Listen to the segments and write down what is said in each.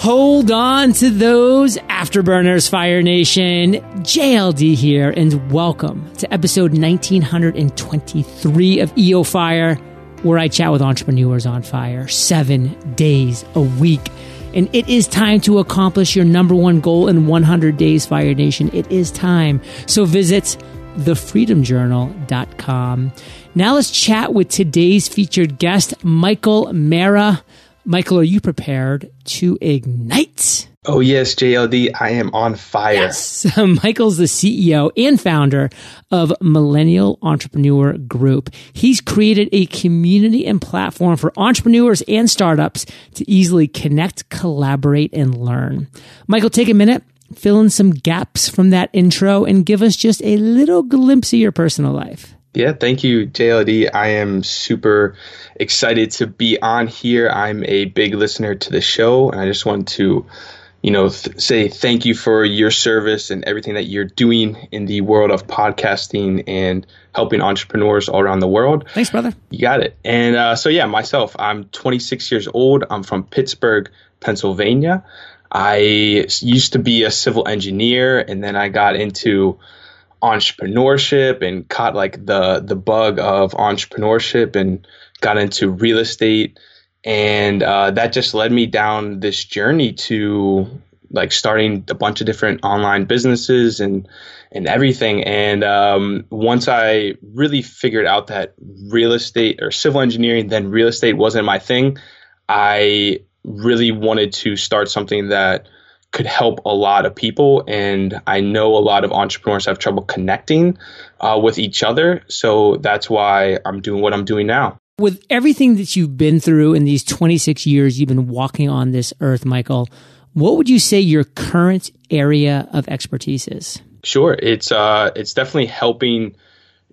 Hold on to those afterburners, Fire Nation. JLD here, and welcome to episode 1923 of EO Fire, where I chat with entrepreneurs on fire seven days a week. And it is time to accomplish your number one goal in 100 days, Fire Nation. It is time. So visit thefreedomjournal.com. Now let's chat with today's featured guest, Michael Marra. Michael, are you prepared to ignite? Oh, yes, JLD, I am on fire. Yes. Michael's the CEO and founder of Millennial Entrepreneur Group. He's created a community and platform for entrepreneurs and startups to easily connect, collaborate, and learn. Michael, take a minute, fill in some gaps from that intro, and give us just a little glimpse of your personal life. Yeah, thank you, JLD. I am super excited to be on here. I'm a big listener to the show, and I just want to, you know, th- say thank you for your service and everything that you're doing in the world of podcasting and helping entrepreneurs all around the world. Thanks, brother. You got it. And uh, so, yeah, myself, I'm 26 years old. I'm from Pittsburgh, Pennsylvania. I used to be a civil engineer, and then I got into entrepreneurship and caught like the the bug of entrepreneurship and got into real estate. And uh, that just led me down this journey to like starting a bunch of different online businesses and and everything. And um, once i really figured out that real estate or civil engineering then real estate wasn't my thing i really wanted to start something that could help a lot of people. And I know a lot of entrepreneurs have trouble connecting uh, with each other. So that's why I'm doing what I'm doing now. With everything that you've been through in these 26 years you've been walking on this earth, Michael, what would you say your current area of expertise is? Sure. It's, uh, it's definitely helping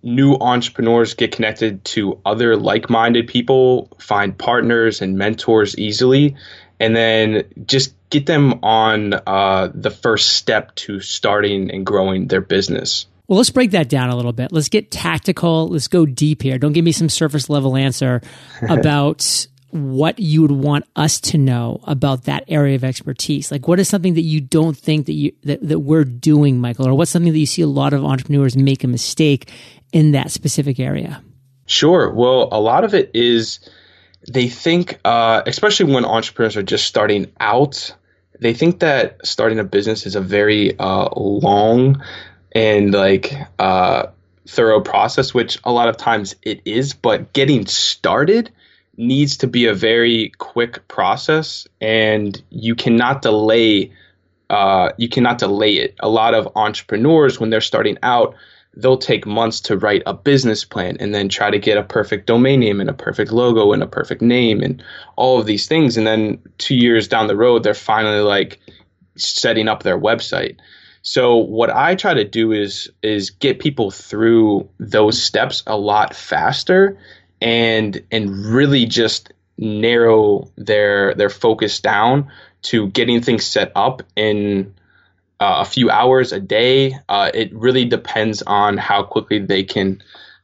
new entrepreneurs get connected to other like minded people, find partners and mentors easily, and then just get them on uh, the first step to starting and growing their business. Well, let's break that down a little bit. Let's get tactical. Let's go deep here. Don't give me some surface level answer about what you would want us to know about that area of expertise. Like, what is something that you don't think that you that, that we're doing, Michael, or what's something that you see a lot of entrepreneurs make a mistake in that specific area? Sure. Well, a lot of it is they think, uh, especially when entrepreneurs are just starting out, they think that starting a business is a very uh, long and like uh, thorough process, which a lot of times it is. But getting started needs to be a very quick process, and you cannot delay. Uh, you cannot delay it. A lot of entrepreneurs, when they're starting out, they'll take months to write a business plan and then try to get a perfect domain name and a perfect logo and a perfect name and all of these things. And then two years down the road, they're finally like setting up their website. So what I try to do is is get people through those steps a lot faster and and really just narrow their their focus down to getting things set up in uh, a few hours a day. Uh, it really depends on how quickly they can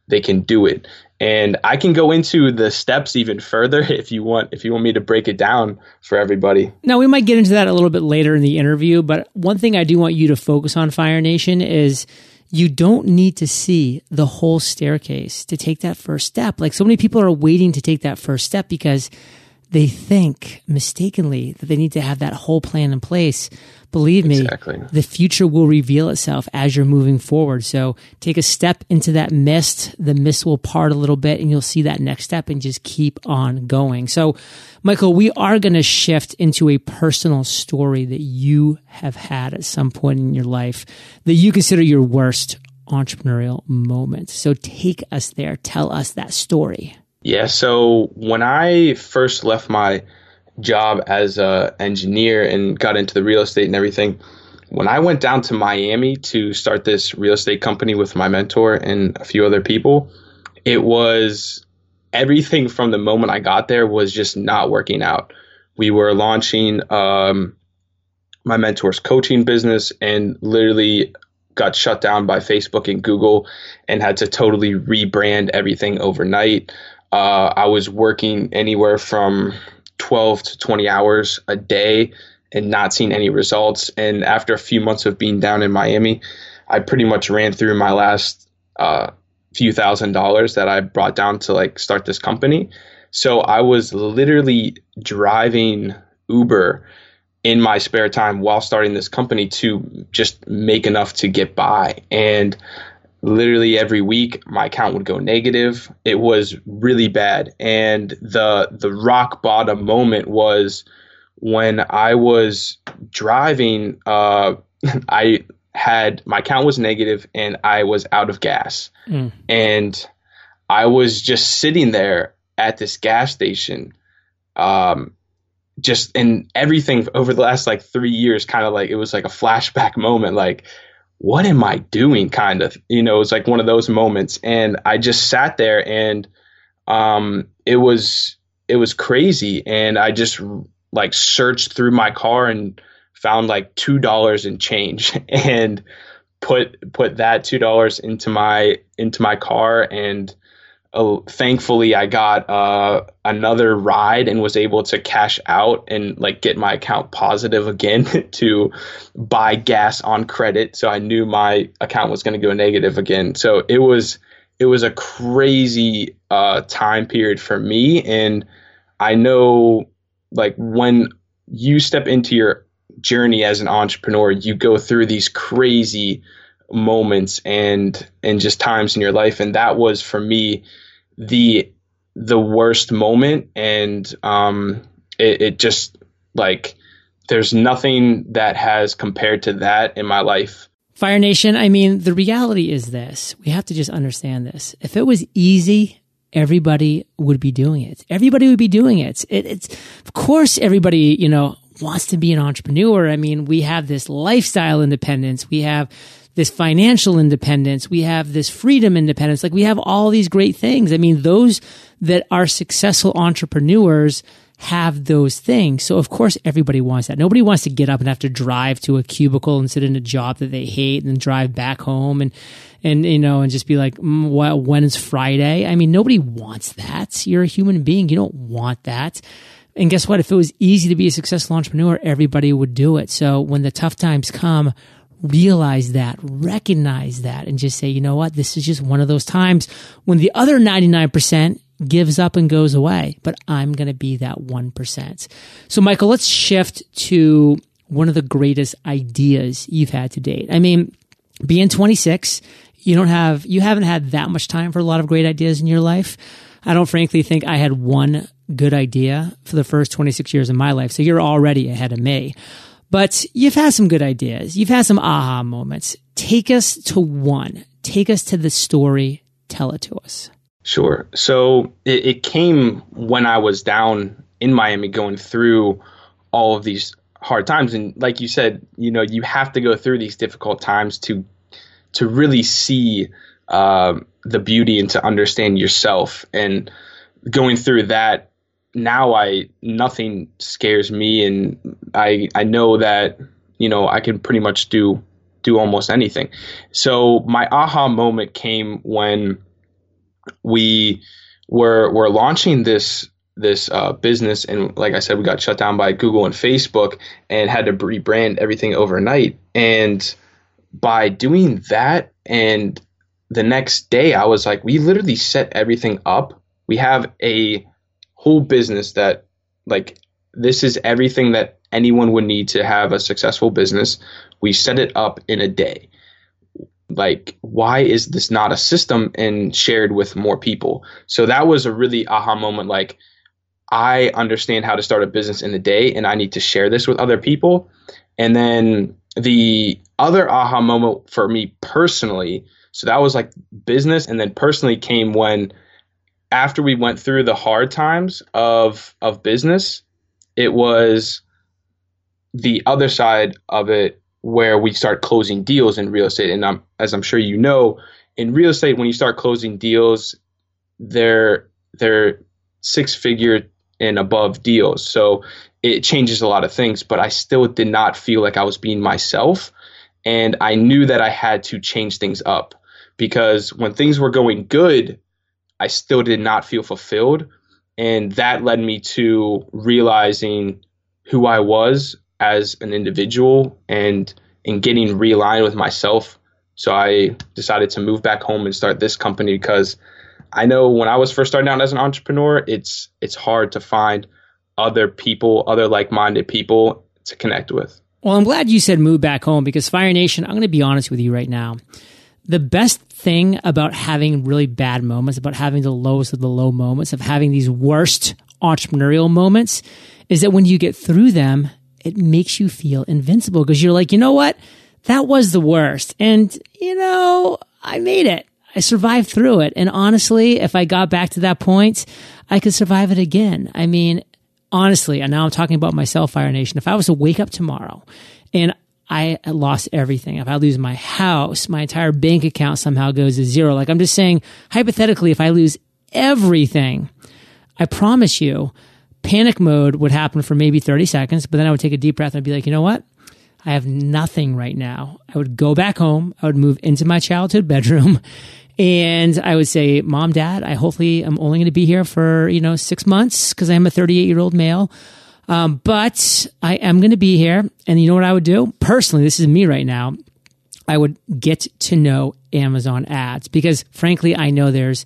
they can do it. And I can go into the steps even further if you want if you want me to break it down for everybody. Now we might get into that a little bit later in the interview, but one thing I do want you to focus on Fire Nation is you don't need to see the whole staircase to take that first step. Like so many people are waiting to take that first step because they think mistakenly that they need to have that whole plan in place. Believe me, exactly. the future will reveal itself as you're moving forward. So take a step into that mist. The mist will part a little bit and you'll see that next step and just keep on going. So, Michael, we are going to shift into a personal story that you have had at some point in your life that you consider your worst entrepreneurial moment. So take us there. Tell us that story. Yeah. So when I first left my job as a engineer and got into the real estate and everything, when I went down to Miami to start this real estate company with my mentor and a few other people, it was everything from the moment I got there was just not working out. We were launching um, my mentor's coaching business and literally got shut down by Facebook and Google and had to totally rebrand everything overnight. Uh, I was working anywhere from 12 to 20 hours a day and not seeing any results. And after a few months of being down in Miami, I pretty much ran through my last uh, few thousand dollars that I brought down to like start this company. So I was literally driving Uber in my spare time while starting this company to just make enough to get by. And literally every week my account would go negative. It was really bad. And the the rock bottom moment was when I was driving uh, I had my account was negative and I was out of gas. Mm. And I was just sitting there at this gas station um, just and everything over the last like three years kind of like it was like a flashback moment like what am i doing kind of you know it was like one of those moments. And i just sat there and um it was it was crazy. And i just like searched through my car and found like two dollars in change and put put that two dollars into my into my car and uh, thankfully I got uh, another ride and was able to cash out and like get my account positive again to buy gas on credit. So I knew my account was going to go negative again. So it was it was a crazy uh, time period for me, and I know like when you step into your journey as an entrepreneur, you go through these crazy moments and and just times in your life, and that was for me the the worst moment. And um it, it just like there's nothing that has compared to that in my life. Fire nation i mean the reality is this. We have to just understand this. If it was easy everybody would be doing it. Everybody would be doing it. it it's of course everybody you know wants to be an entrepreneur. I mean we have this lifestyle independence. We have this financial independence. We have this freedom independence. Like we have all these great things. I mean, those that are successful entrepreneurs have those things. So of course everybody wants that. Nobody wants to get up and have to drive to a cubicle and sit in a job that they hate and then drive back home and and you know and just be like mm, when is Friday? I mean nobody wants that. You're a human being. You don't want that. And guess what? If it was easy to be a successful entrepreneur, everybody would do it. So when the tough times come, realize that, recognize that, and just say, you know what, this is just one of those times when the other 99% gives up and goes away, but I'm going to be that 1%. So, Michael, let's shift to one of the greatest ideas you've had to date. I mean, being 26, you don't have, you haven't had that much time for a lot of great ideas in your life. I don't frankly think I had one good idea for the first 26 years of my life. So you're already ahead of me. But you've had some good ideas. You've had some aha moments. Take us to one. Take us to the story. Tell it to us. Sure. So it, it came when I was down in Miami going through all of these hard times. And like you said, you know, you have to go through these difficult times to to really see uh, the beauty and to understand yourself. And going through that now I nothing scares me, and I I know that you know I can pretty much do do almost anything. So my aha moment came when we were were launching this this uh, business, and like I said, we got shut down by Google and Facebook, and had to rebrand everything overnight. And by doing that, and the next day, I was like, we literally set everything up. We have a whole business that like this is everything that anyone would need to have a successful business. We set it up in a day. Like, why is this not a system and shared with more people? So that was a really aha moment. Like, I understand how to start a business in a day and I need to share this with other people. And then the other aha moment for me personally, so that was like business. And then personally came when after we went through the hard times of of business, it was the other side of it where we start closing deals in real estate. And I'm, as I'm sure you know, in real estate, when you start closing deals, they're they're six figure and above deals. So it changes a lot of things, but I still did not feel like I was being myself. And I knew that I had to change things up because when things were going good, I still did not feel fulfilled. And that led me to realizing who I was as an individual and in getting realigned with myself. So I decided to move back home and start this company because I know when I was first starting out as an entrepreneur, it's it's hard to find other people, other like-minded people to connect with. Well, I'm glad you said move back home because Fire Nation, I'm going to be honest with you right now. The best thing about having really bad moments, about having the lowest of the low moments, of having these worst entrepreneurial moments, is that when you get through them, it makes you feel invincible because you're like, you know what? That was the worst. And, you know, I made it. I survived through it. And honestly, if I got back to that point, I could survive it again. I mean, honestly, and now I'm talking about myself, Fire Nation. If I was to wake up tomorrow and I lost everything, if I lose my house, my entire bank account somehow goes to zero, like I'm just saying, hypothetically, if I lose everything, I promise you, panic mode would happen for maybe 30 seconds, but then I would take a deep breath and I'd be like, you know what? I have nothing right now. I would go back home. I would move into my childhood bedroom and I would say, Mom, Dad, I hopefully I'm only going to be here for, you know, six months because I'm a 38 year old male. Um, but I am going to be here. And you know what I would do? Personally, this is me right now. I would get to know Amazon ads because frankly, I know there's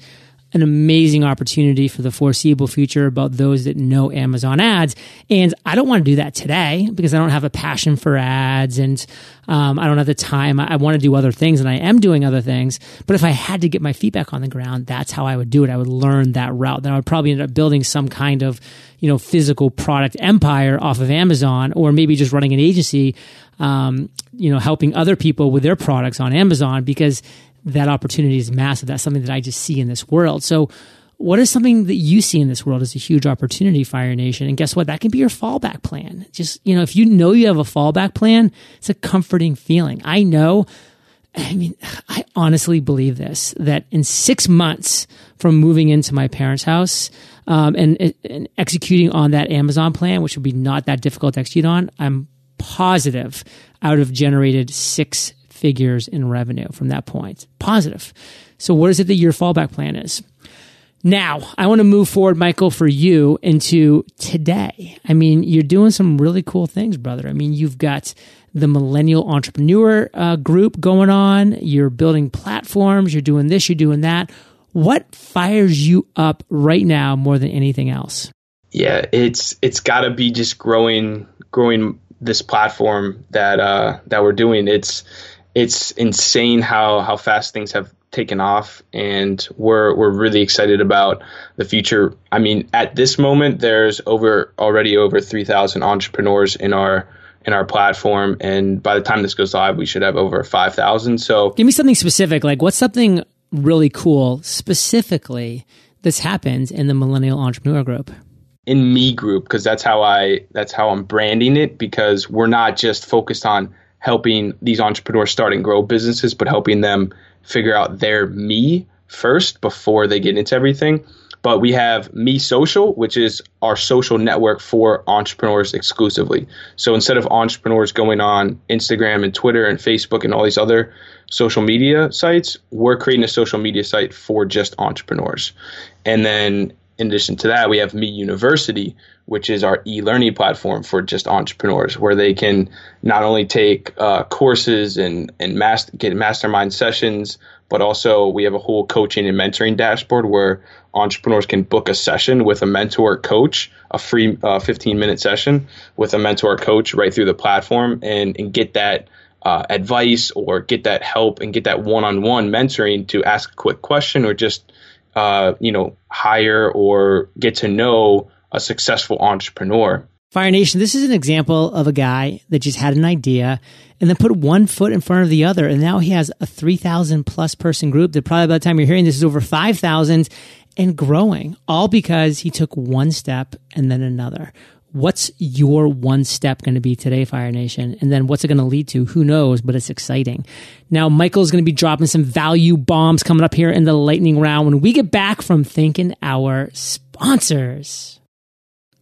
an amazing opportunity for the foreseeable future about those that know Amazon ads. And I don't want to do that today because I don't have a passion for ads and um, I don't have the time. I, I want to do other things and I am doing other things. But if I had to get my feet back on the ground, that's how I would do it. I would learn that route. Then I would probably end up building some kind of, you know, physical product empire off of Amazon or maybe just running an agency, um, you know, helping other people with their products on Amazon because that opportunity is massive. That's something that I just see in this world. So, what is something that you see in this world as a huge opportunity, Fire Nation? And guess what? That can be your fallback plan. Just, you know, if you know you have a fallback plan, it's a comforting feeling. I know, I mean, I honestly believe this that in six months from moving into my parents' house um, and, and executing on that Amazon plan, which would be not that difficult to execute on, I'm positive I would have generated six figures in revenue from that point. Positive. So, what is it that your fallback plan is? Now, I want to move forward, Michael, for you into today. I mean, you're doing some really cool things, brother. I mean, you've got the millennial entrepreneur uh, group going on. You're building platforms. You're doing this. You're doing that. What fires you up right now more than anything else? Yeah, it's it's got to be just growing, growing this platform that uh, that we're doing. It's it's insane how how fast things have taken off and we're we're really excited about the future. I mean, at this moment there's over already over 3000 entrepreneurs in our in our platform and by the time this goes live we should have over 5000. So Give me something specific like what's something really cool specifically that's happened in the millennial entrepreneur group? In me group because that's how I that's how I'm branding it because we're not just focused on helping these entrepreneurs start and grow businesses, but helping them figure out their me first before they get into everything. But we have Me Social, which is our social network for entrepreneurs exclusively. So instead of entrepreneurs going on Instagram and Twitter and Facebook and all these other social media sites, we're creating a social media site for just entrepreneurs. And then in addition to that, we have Me University, which is our e-learning platform for just entrepreneurs, where they can not only take uh, courses and and master, get mastermind sessions, but also we have a whole coaching and mentoring dashboard where entrepreneurs can book a session with a mentor coach, a free uh, 15 minute session with a mentor coach right through the platform, and and get that. Uh, advice or get that help and get that one-on-one mentoring to ask a quick question or just uh, you know hire or get to know a successful entrepreneur. Fire Nation, this is an example of a guy that just had an idea and then put one foot in front of the other. And now he has a 3,000 plus person group that probably by the time you're hearing this is over 5,000 and growing, all because he took one step and then another. What's your one step going to be today, Fire Nation? And then what's it going to lead to? Who knows, but it's exciting. Now, Michael's going to be dropping some value bombs coming up here in the lightning round when we get back from thanking our sponsors.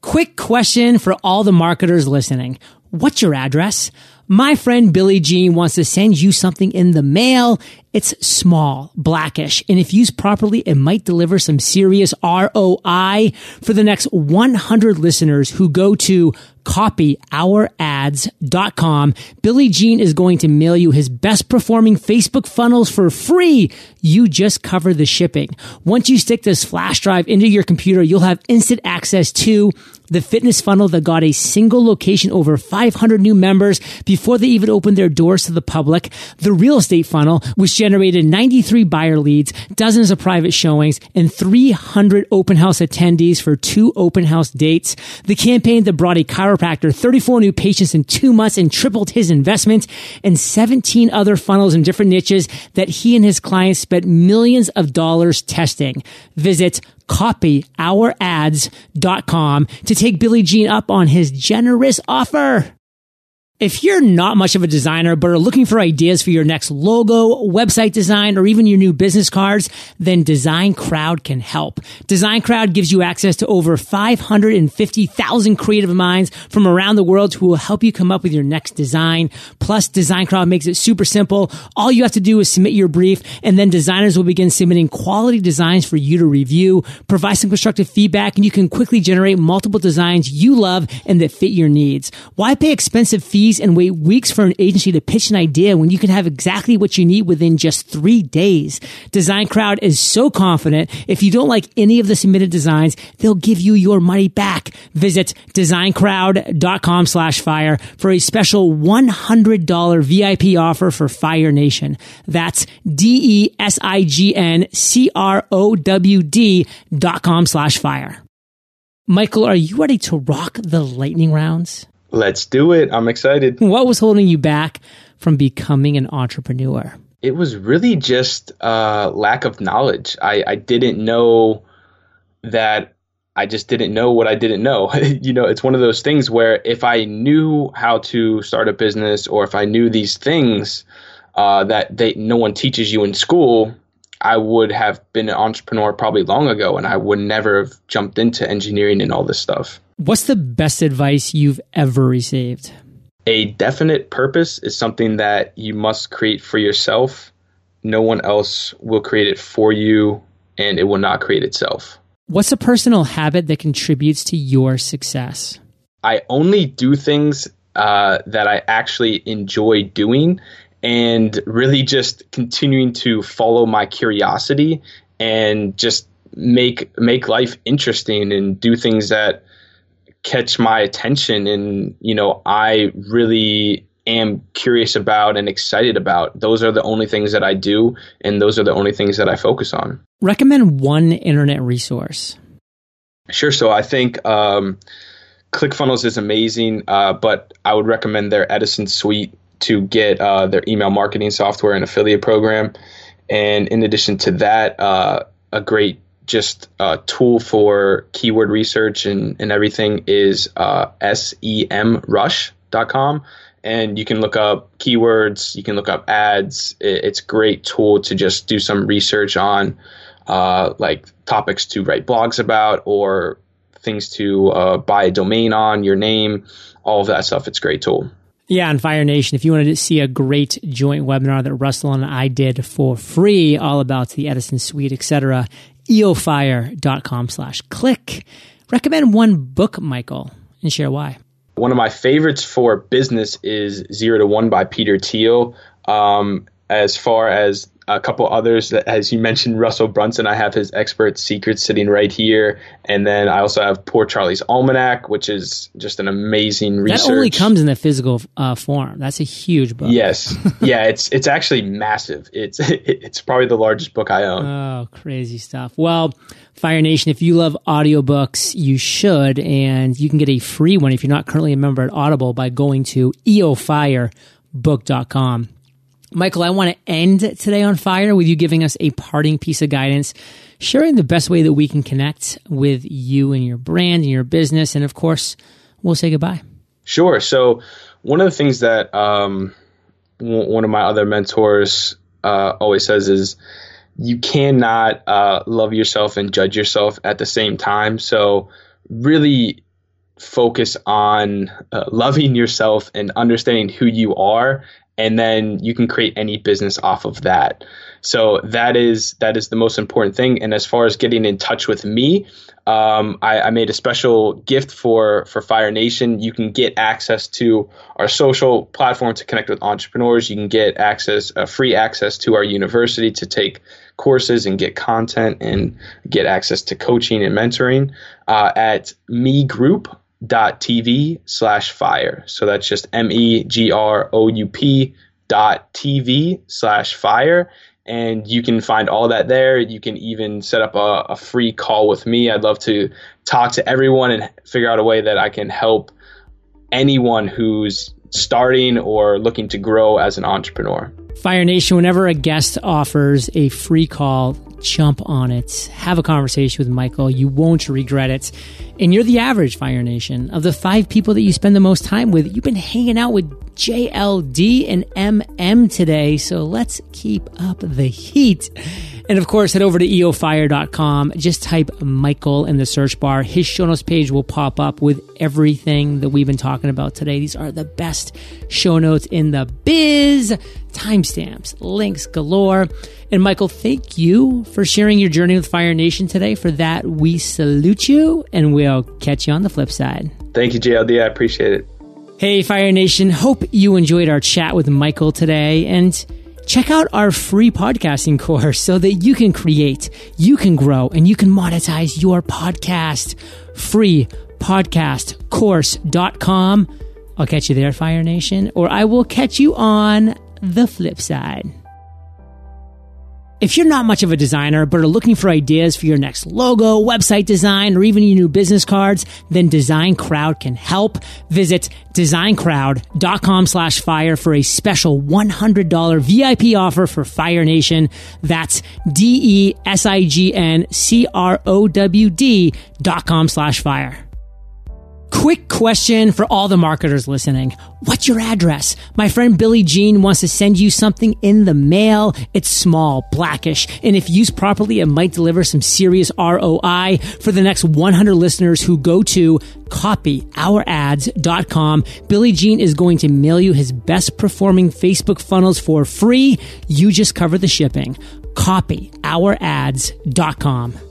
Quick question for all the marketers listening. What's your address? My friend Billy Gene wants to send you something in the mail. It's small, blackish, and if used properly, it might deliver some serious ROI for the next 100 listeners who go to copyourads.com. Billy Gene is going to mail you his best performing Facebook funnels for free. You just cover the shipping. Once you stick this flash drive into your computer, you'll have instant access to the fitness funnel that got a single location over 500 new members before they even opened their doors to the public, the real estate funnel, which generated 93 buyer leads, dozens of private showings, and 300 open house attendees for two open house dates, the campaign that brought a chiropractor 34 new patients in two months and tripled his investment, and 17 other funnels in different niches that he and his clients spent millions of dollars testing. Visit copyourads.com to take Billy Gene up on his generous offer. If you're not much of a designer, but are looking for ideas for your next logo, website design, or even your new business cards, then Design Crowd can help. Design Crowd gives you access to over 550,000 creative minds from around the world who will help you come up with your next design. Plus, Design Crowd makes it super simple. All you have to do is submit your brief, and then designers will begin submitting quality designs for you to review, provide some constructive feedback, and you can quickly generate multiple designs you love and that fit your needs. Why pay expensive fees? And wait weeks for an agency to pitch an idea when you can have exactly what you need within just three days. Design Crowd is so confident if you don't like any of the submitted designs, they'll give you your money back. Visit designcrowd.com slash fire for a special $100 VIP offer for Fire Nation. That's D-E-S-I-G-N-C-R-O-W-D dot com slash fire. Michael, are you ready to rock the lightning rounds? Let's do it. I'm excited. What was holding you back from becoming an entrepreneur? It was really just uh, lack of knowledge. I, I didn't know that I just didn't know what I didn't know. you know, it's one of those things where if I knew how to start a business or if I knew these things uh, that they no one teaches you in school, I would have been an entrepreneur probably long ago and I would never have jumped into engineering and all this stuff. What's the best advice you've ever received? A definite purpose is something that you must create for yourself. No one else will create it for you and it will not create itself. What's a personal habit that contributes to your success? I only do things uh, that I actually enjoy doing and really just continuing to follow my curiosity and just make make life interesting and do things that catch my attention and you know I really am curious about and excited about. Those are the only things that I do and those are the only things that I focus on. Recommend one internet resource. Sure so I think um, ClickFunnels is amazing uh, but I would recommend their Etison suite to get uh, their email marketing software and affiliate program. And in addition to that, uh, a great just a tool for keyword research and, and everything is uh, semrush.com. And you can look up keywords, you can look up ads. It's a great tool to just do some research on uh, like topics to write blogs about or things to uh, buy a domain on, your name, all of that stuff. It's a great tool. Yeah, on Fire Nation, if you wanted to see a great joint webinar that Russell and I did for free, all about the Etison suite, etc., eofire.com slash click. Recommend one book, Michael, and share why. One of my favorites for business is Zero to One by Peter Thiel. Um, as far as a couple others that, as you mentioned, Russell Brunson. I have his expert secret sitting right here, and then I also have Poor Charlie's Almanac, which is just an amazing research. That only comes in the physical uh, form. That's a huge book. Yes, yeah, it's it's actually massive. It's it's probably the largest book I own. Oh, crazy stuff. Well, Fire Nation, if you love audiobooks, you should, and you can get a free one if you're not currently a member at Audible by going to eofirebook.com. Michael, I want to end today on fire with you giving us a parting piece of guidance, sharing the best way that we can connect with you and your brand and your business. And of course, we'll say goodbye. Sure. So, one of the things that um, one of my other mentors uh, always says is you cannot uh, love yourself and judge yourself at the same time. So, really focus on uh, loving yourself and understanding who you are and then you can create any business off of that. So that is that is the most important thing. And as far as getting in touch with me um, I, I, made a special gift for for fire nation. You can get access to our social platform to connect with entrepreneurs. You can get access uh, free access to our university to take courses and get content and get access to coaching and mentoring uh, at me group dot tv slash fire. So that's just m-e-g-r-o-u-p dot tv slash fire. And you can find all that there. You can even set up a, a free call with me. I'd love to talk to everyone and figure out a way that i can help anyone who's starting or looking to grow as an entrepreneur. Fire nation whenever a guest offers a free call jump on it. Have a conversation with michael. You won't regret it. And you're the average Fire Nation. Of the five people that you spend the most time with, you've been hanging out with JLD and MM today. So let's keep up the heat. And of course, head over to eofire.com. Just type Michael in the search bar. His show notes page will pop up with everything that we've been talking about today. These are the best show notes in the biz. Timestamps, links galore. And Michael, thank you for sharing your journey with Fire Nation today. For that, we salute you and we'll catch you on the flip side. Thank you, JLD. I appreciate it. Hey, Fire Nation. Hope you enjoyed our chat with Michael today. And check out our free podcasting course so that you can create, you can grow, and you can monetize your podcast. Free podcastcourse.com. I'll catch you there, Fire Nation, or I will catch you on the flip side. If you're not much of a designer, but are looking for ideas for your next logo, website design, or even your new business cards, then Design Crowd can help. Visit designcrowd.com slash fire for a special $100 VIP offer for Fire Nation. That's D-E-S-I-G-N-C-R-O-W-D dot com slash fire. Quick question for all the marketers listening. What's your address? My friend Billy Gene wants to send you something in the mail. It's small, blackish, and if used properly, it might deliver some serious ROI for the next 100 listeners who go to copyourads.com. Billy Gene is going to mail you his best performing Facebook funnels for free. You just cover the shipping. Copyourads.com.